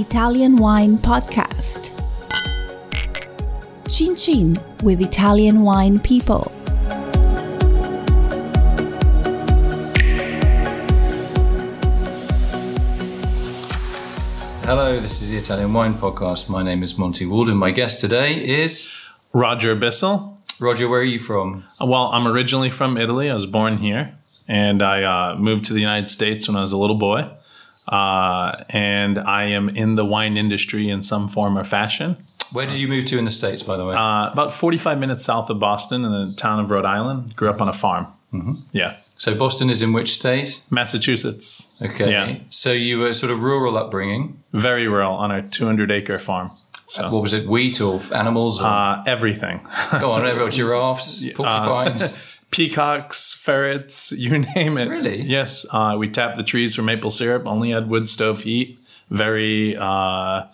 Italian Wine Podcast. Chin Chin with Italian Wine People. Hello, this is the Italian Wine Podcast. My name is Monty Waldin. My guest today is Roger Bissell. Roger. Where are you from? Well, I'm originally from Italy. I was born here, and I uh, moved to the United States when I was a little boy. Uh, and I am in the wine industry in some form or fashion. Where did you move to in the States, by the way? Uh, about 45 minutes south of Boston in the town of Rhode Island. Grew up on a farm. Mm-hmm. Yeah. so Boston is in which state? Massachusetts. Okay. Yeah. So you were sort of rural upbringing. Very rural on a 200 acre farm. So What was it? Wheat or animals? Or, uh, everything. go on, everyone, giraffes, porcupines. Peacocks, ferrets, you name it. Really? Yes. Uh, we tapped the trees for maple syrup, only had wood stove heat. Very uh,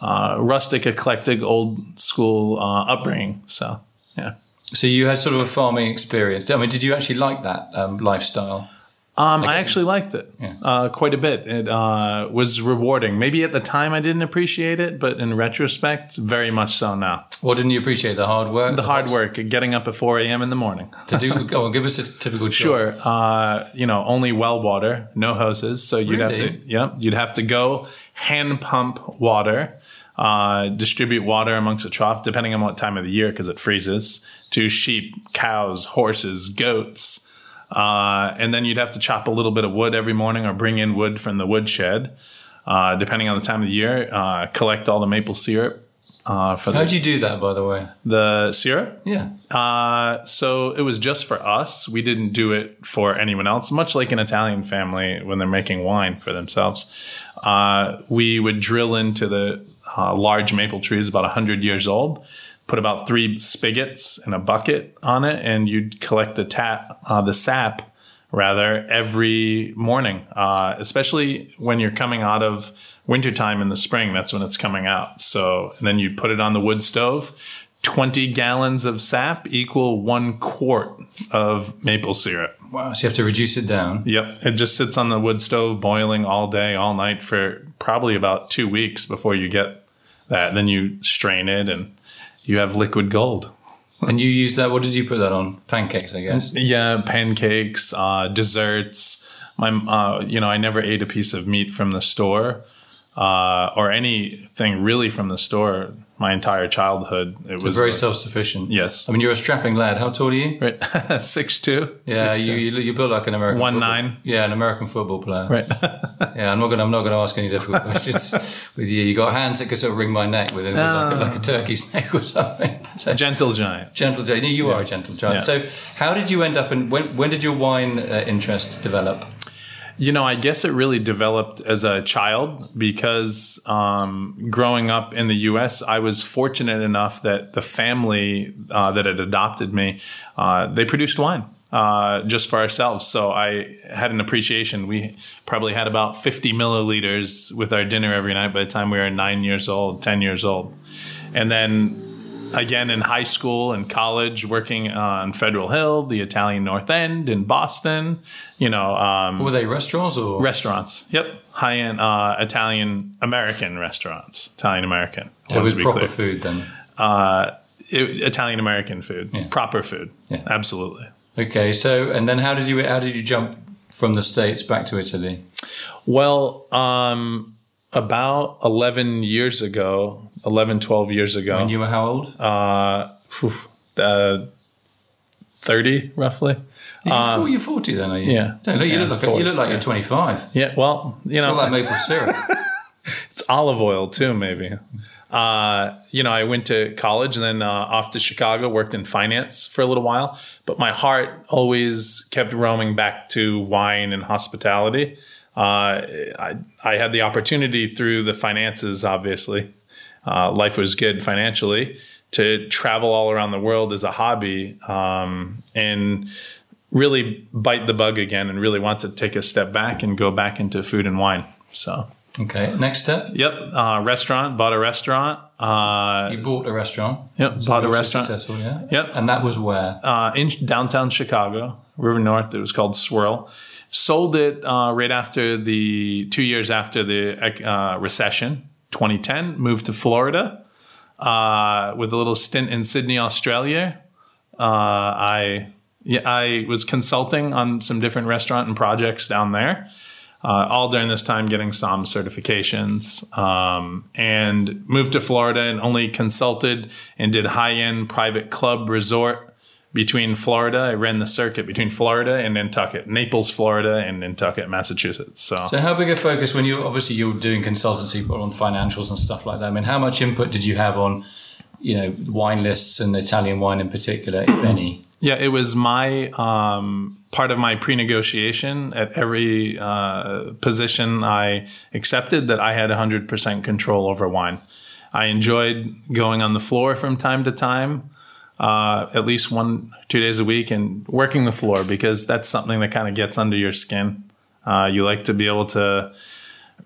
uh, rustic, eclectic, old school uh, upbringing. So, yeah. so you had sort of a farming experience. I mean, did you actually like that um, lifestyle? Um, I, guess actually liked it Yeah. uh, quite a bit. It uh, was rewarding. Maybe at the time I didn't appreciate it, but in retrospect, very much so now. Or didn't you appreciate the hard work? The hard work, getting up at 4 a.m. in the morning. to do. Go on, give us a typical. Sure. Uh, you know, only well water, no hoses. So you'd have to, yep, you'd have to go hand pump water, uh, distribute water amongst a trough, depending on what time of the year, because it freezes, to sheep, cows, horses, goats. Uh, and then you'd have to chop a little bit of wood every morning or bring in wood from the woodshed, uh, depending on the time of the year, uh, collect all the maple syrup. Uh, for How'd the, you do that, by the way? the syrup, Yeah. uh, so it was just for us. We didn't do it for anyone else. Much like an Italian family when they're making wine for themselves, uh, we would drill into the uh, large maple trees about hundred years old. Put about three spigots and a bucket on it, and you'd collect the tap, uh, the sap, rather every morning. Uh, especially when you're coming out of wintertime in the spring, that's when it's coming out. So and then you'd put it on the wood stove. 20 gallons of sap equal one quart of maple syrup. Wow. So you have to reduce it down. Yep. It just sits on the wood stove boiling all day, all night for probably about two weeks before you get that. Then you strain it and you have liquid gold. And you use that. What did you put that on? Pancakes, I guess. Yeah, pancakes, uh, desserts. My, uh, you know, I never ate a piece of meat from the store uh, or anything really from the store. My entire childhood, it was Very like- self-sufficient. yes, I mean, you're a strapping lad. How tall are you? right, six two. Yeah, you, you you build like an American One football- nine. Yeah, an American football player. right. Yeah, I'm not gonna I'm not gonna ask any difficult questions with you. You got hands that could sort of wring my neck with, it, with like, a, like a turkey's neck or something. So, Gentle giant. gentle giant. You you are a gentle giant. Yeah. So, how did you end up? And when when did your wine uh, interest develop? You know, I guess it really developed as a child because um, growing up in the U.S., I was fortunate enough that the family uh, that had adopted me, uh, they produced wine uh, just for ourselves. So I had an appreciation. We probably had about 50 milliliters with our dinner every night by the time we were nine years old, 10 years old. And then again in high school and college, working on Federal Hill, the Italian North End in Boston, you know, um, Were they restaurants or? restaurants. Yep, high end uh, Italian American restaurants. Italian American. so with to proper clear. food then. Uh, Italian American food, Yeah. proper food. Yeah. Absolutely. Okay, so and then how did you how did you jump from the states back to Italy? Well, um, about 11 years ago, 11, 12 years ago, And you were how old? uh, phew, uh, 30 roughly. You're, you're 40 then, are you? Um, yeah. Don't look, you, Yeah, look like, 40, you look like yeah. you're 25. Yeah, well, you It's know, all that maple syrup. It's olive oil too, maybe. Uh, you know, I went to college and then uh, off to Chicago, worked in finance for a little while. But my heart always kept roaming back to wine and hospitality. Uh, I, I had the opportunity through the finances, obviously. Uh, life was good financially to travel all around the world as a hobby um, and really bite the bug again and really want to take a step back and go back into food and wine. So. okay, next step. Yep. Uh, restaurant. Bought a restaurant. Uh, You bought a restaurant. yep. So bought a restaurant. Successful, yeah. Yep. And that was where? Uh, in downtown Chicago, River North. It was called Swirl. Sold it uh, right after the two years after the uh, recession 2010. Moved to Florida uh, with a little stint in Sydney, Australia. Uh, I yeah, I was consulting on some different restaurant and projects down there. Uh, all during this time, getting some certifications, um, and moved to Florida and only consulted and did high end private club resort between Florida. I ran the circuit between Florida and Nantucket, Naples, Florida, and Nantucket, Massachusetts. So, So how big a focus when you obviously you're doing consultancy on financials and stuff like that? I mean, how much input did you have on, you know, wine lists and Italian wine in particular, if any? yeah, it was my um, part of my pre-negotiation at every uh, position I accepted that I had 100% control over wine. I enjoyed going on the floor from time to time, uh, at least one, two days a week, and working the floor because that's something that kind of gets under your skin. Uh, you like to be able to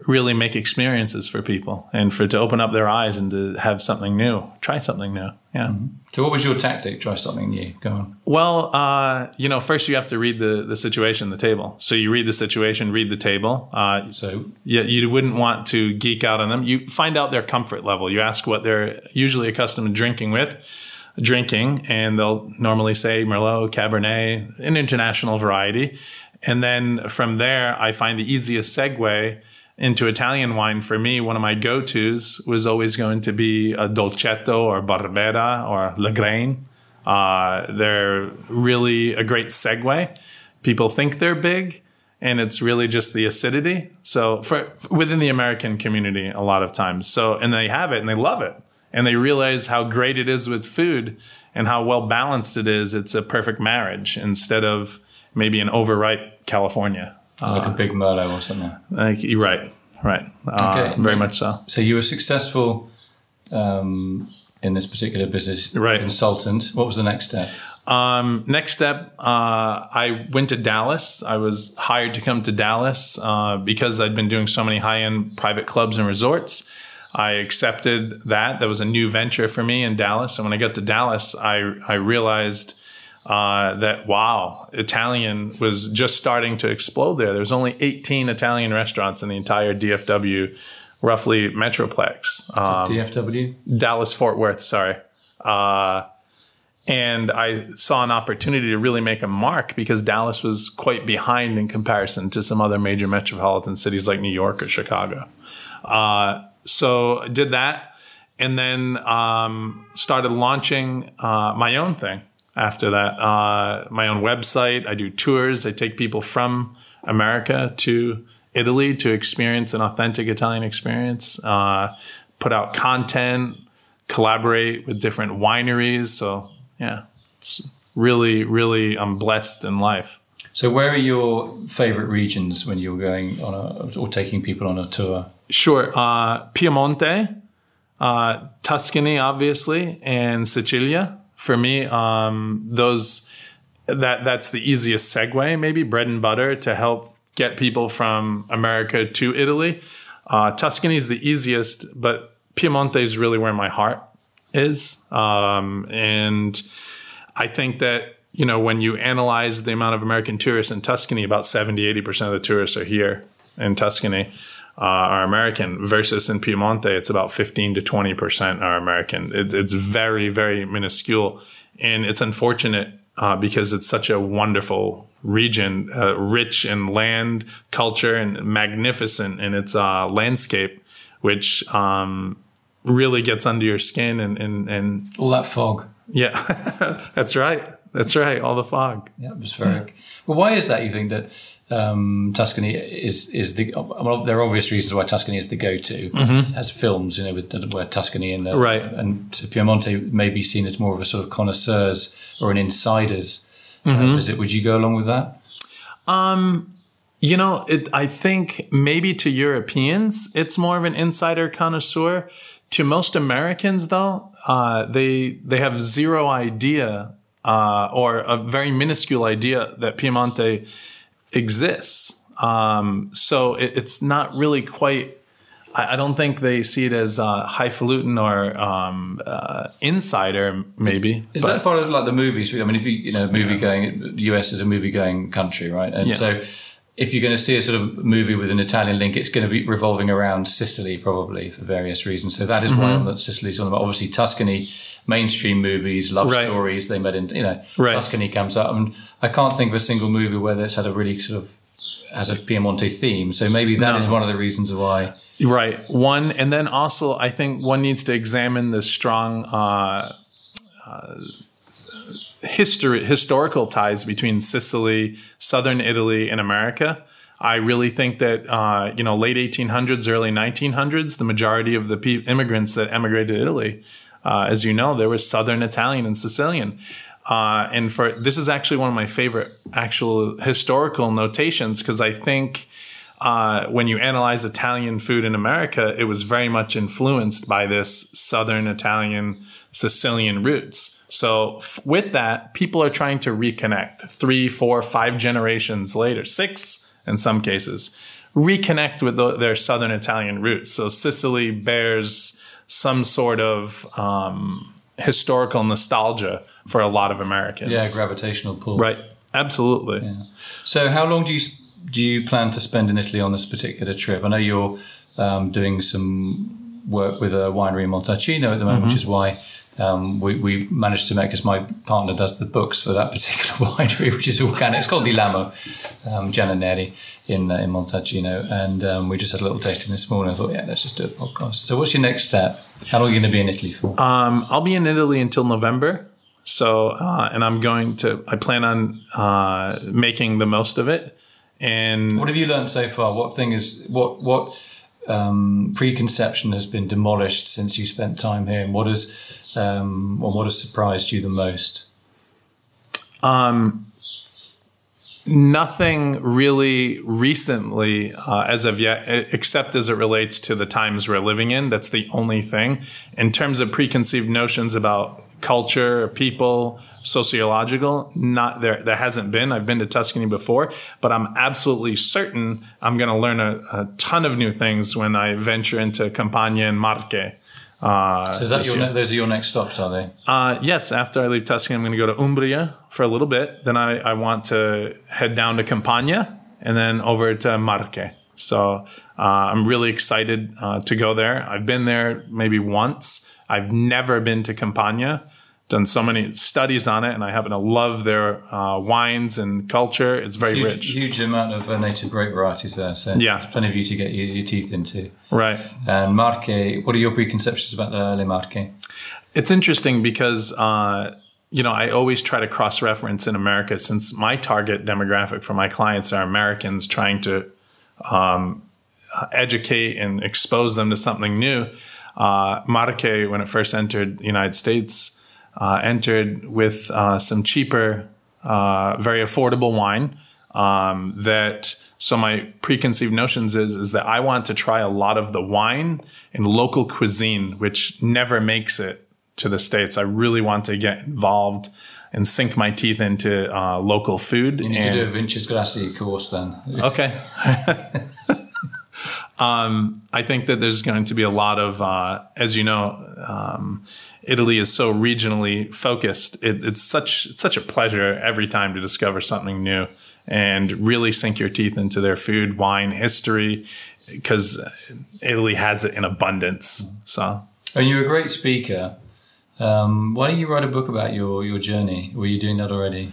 really make experiences for people and for to open up their eyes and to have something new, try something new. Yeah. So what was your tactic? Try something new. Go on. Well, uh, you know, first you have to read the, the situation, the table. So you read the situation, read the table. Uh, So you, you wouldn't want to geek out on them. You find out their comfort level. You ask what they're usually accustomed to drinking with, drinking, and they'll normally say Merlot, Cabernet, an international variety. And then from there, I find the easiest segue into Italian wine for me. One of my go tos was always going to be a Dolcetto or Barbera or Lagrein. Uh, they're really a great segue. People think they're big, and it's really just the acidity. So for within the American community, a lot of times. So and they have it and they love it, and they realize how great it is with food and how well balanced it is. It's a perfect marriage instead of maybe an overripe California. like a big Merlot or something. Like you're right, right. Uh, Okay. very much so. So you were successful um, in this particular business, Right. Consultant. What was the next step? Um, next step, uh, I went to Dallas. I was hired to come to Dallas uh, because I'd been doing so many high end private clubs and resorts. I accepted that. That was a new venture for me in Dallas. And when I got to Dallas, I, I realized uh, that, wow, Italian was just starting to explode there. There's only 18 Italian restaurants in the entire DFW, roughly Metroplex. Um, DFW. Dallas Fort Worth, sorry. Uh, and I saw an opportunity to really make a mark because Dallas was quite behind in comparison to some other major metropolitan cities like New York or Chicago. Uh, so I did that and then um, started launching uh, my own thing after that. Uh, my own website. I do tours. I take people from America to Italy to experience an authentic Italian experience. Uh, put out content, collaborate with different wineries. So yeah, it's really, really, I'm blessed in life. So where are your favorite regions when you're going on a or taking people on a tour? Sure. Uh, Piemonte, uh, Tuscany, obviously, and Sicilia. For me, um, those that that's the easiest segue, maybe bread and butter to help get people from America to Italy. Uh, Tuscany is the easiest, but Piemonte is really where my heart is, um, and I think that you know when you analyze the amount of American tourists in Tuscany, about 70, 80 percent of the tourists are here in Tuscany uh, are American versus in Piemonte, it's about 15 to 20% are American. It, it's very, very minuscule. And it's unfortunate uh, because it's such a wonderful region, uh, rich in land, culture, and magnificent in its uh, landscape, which um, really gets under your skin. And, and, and All that fog. yeah, that's right. That's right. All the fog. Yeah, atmospheric. But why is that? You think that um, Tuscany is is the well, there are obvious reasons why Tuscany is the go-to as films, you know, with where Tuscany and the, Right. and Piemonte may be seen as more of a sort of connoisseurs or an insiders uh, visit. Would you go along with that? You know, it, I think maybe to Europeans, it's more of an insider connoisseur. To most Americans, though, uh, they they have zero idea uh, or a very minuscule idea that Piemonte exists. Um, so it, it's not really quite. I, I don't think they see it as uh, highfalutin or um, uh, insider, maybe. Is But- that part of like the movies? I mean, if you you know, movie going, US is a movie going country, right? And Yeah. so, if you're going to see a sort of movie with an Italian link, it's going to be revolving around Sicily probably for various reasons. So that is why Mm-hmm. on Sicily's on about. Obviously, Tuscany, mainstream movies, love Right. stories. They met in you know Right. Tuscany comes up, and I can't think of a single movie where that's had a really sort of has a Piemonte theme. So maybe that is No. one of the reasons why. Right. One, and then also, I think one needs to examine the strong uh, uh, history, historical ties between Sicily, southern Italy, and America. I really think that uh, you know, late 1800s, early 1900s, the majority of the pe- immigrants that emigrated to Italy, uh, as you know, there was Southern Italian and Sicilian. Uh, and for this is actually one of my favorite actual historical notations because I think uh, when you analyze Italian food in America, it was very much influenced by this Southern Italian Sicilian roots. So, f- with that, people are trying to reconnect three, four, five generations later, six in some cases, reconnect with the, their Southern Italian roots. So, Sicily bears some sort of um, historical nostalgia for a lot of Americans. Yeah, gravitational pull. right. Absolutely. So, how long do you do you plan to spend in Italy on this particular trip? I know you're um, doing some work with a winery in Montalcino at the moment, which is why um, we, we managed to make, because my partner does the books for that particular winery, which is organic. It's called Di Lamo, um, Giannanelli in uh, in Montalcino, and um, we just had a little tasting this morning. I thought, yeah, let's just do a podcast. So, what's your next step? How long are you going to be in Italy for? Um, I'll be in Italy until November. So, uh, and I'm going to, I plan on uh, making the most of it. And What have you learned so far? What thing is what what um, preconception has been demolished since you spent time here, and what has um, what has surprised you the most? nothing really recently uh, as of yet, except as it relates to the times we're living in. That's the only thing. In terms of preconceived notions about culture, people, sociological, not there. There hasn't been. I've been to Tuscany before, but I'm absolutely certain I'm going to learn a, a ton of new things when I venture into Campania and Marche. Uh, So is that your ne- those are your next stops, are they? Uh, yes, after I leave Tuscany, I'm going to go to Umbria for a little bit. Then I, I want to head down to Campania and then over to Marche. So uh, I'm really excited uh, to go there. I've been there maybe once. I've never been to Campania. Done so many studies on it, and I happen to love their uh, wines and culture. It's very Huge, rich, huge amount of uh, native grape varieties there. So Yeah. there's plenty of you to get your, your teeth into. right? And Marche, what are your preconceptions about the Le Marche? It's interesting because uh, you know I always try to cross reference in America since my target demographic for my clients are Americans trying to um, educate and expose them to something new. Uh, Marque, when it first entered the United States, uh, entered with uh, some cheaper, uh, very affordable wine um, that. So my preconceived notions is is that I want to try a lot of the wine and local cuisine, which never makes it to the states. I really want to get involved and sink my teeth into uh, local food. You need and- to do a Vincisgrassi course then. Okay. um, I think that there's going to be a lot of, uh, as you know, um, Italy is so regionally focused. It, it's such it's such a pleasure every time to discover something new and really sink your teeth into their food, wine, history, because Italy has it in abundance. So. And you're a great speaker. Um, why don't you write a book about your, your journey? Were you doing that already?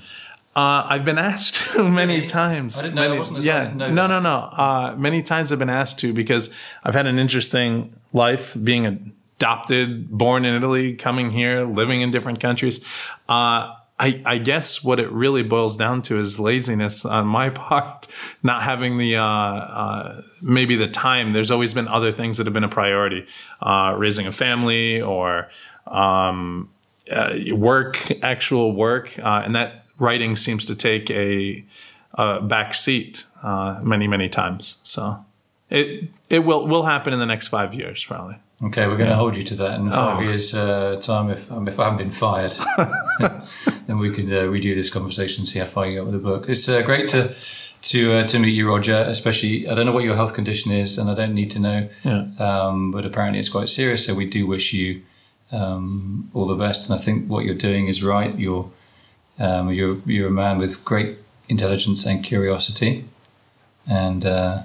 Uh, I've been asked many times. I didn't know- I Many- wasn't yeah, excited to know no, that. no, no. Uh, many times I've been asked to because I've had an interesting life, being adopted, born in Italy, coming here, living in different countries. Uh, I, I guess what it really boils down to is laziness on my part, not having the uh, uh, maybe the time. There's always been other things that have been a priority, uh, raising a family or um, uh, work, actual work, uh, and that writing seems to take a, a back seat uh, many, many times. So it it will will happen in the next five years, probably. Okay, we're going to hold you to that in five Oh. years' uh, time. If um, if I haven't been fired, then we can uh, redo this conversation and see how far you got with the book. It's uh, great to to uh, to meet you, Roger. Especially, I don't know what your health condition is, and I don't need to know. Yeah. Um, but apparently, it's quite serious. So we do wish you um, all the best. And I think what you're doing is right. You're um, you're you're a man with great intelligence and curiosity. And uh,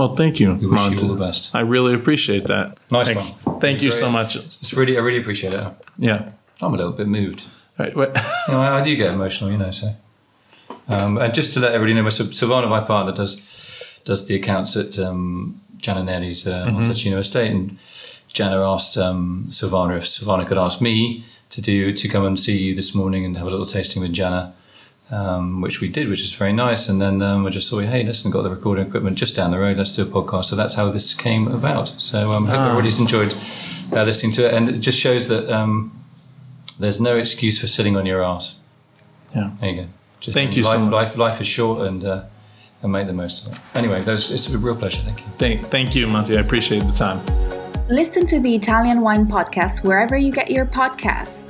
Well, thank you, we wish Monty. you all the best. I really appreciate that. Nice Thanks. one. Thank you Great. so much. It's really, I really appreciate it. Yeah. I'm a little bit moved. Right. You know, I, I do get emotional, you know. So, um, and just to let everybody know, Sav- Savannah, my partner, does does the accounts at um, Giannanelli's uh, Montalcino estate, and Gianna asked um, Savannah if Savannah could ask me to do to come and see you this morning and have a little tasting with Gianna. Um, which we did, which is very nice. And then um, I just saw, hey, listen, got the recording equipment just down the road. Let's do a podcast. So that's how this came about. So um, I hope everybody's enjoyed uh, listening to it, and it just shows that um, there's no excuse for sitting on your ass. Yeah. There you go. Just Thank you so life, much. Life, life is short, and uh, and make the most of it. Anyway, those, it's a real pleasure. Thank you. Thank, thank you, Monty. I appreciate the time. Listen to the Italian Wine Podcast wherever you get your podcasts.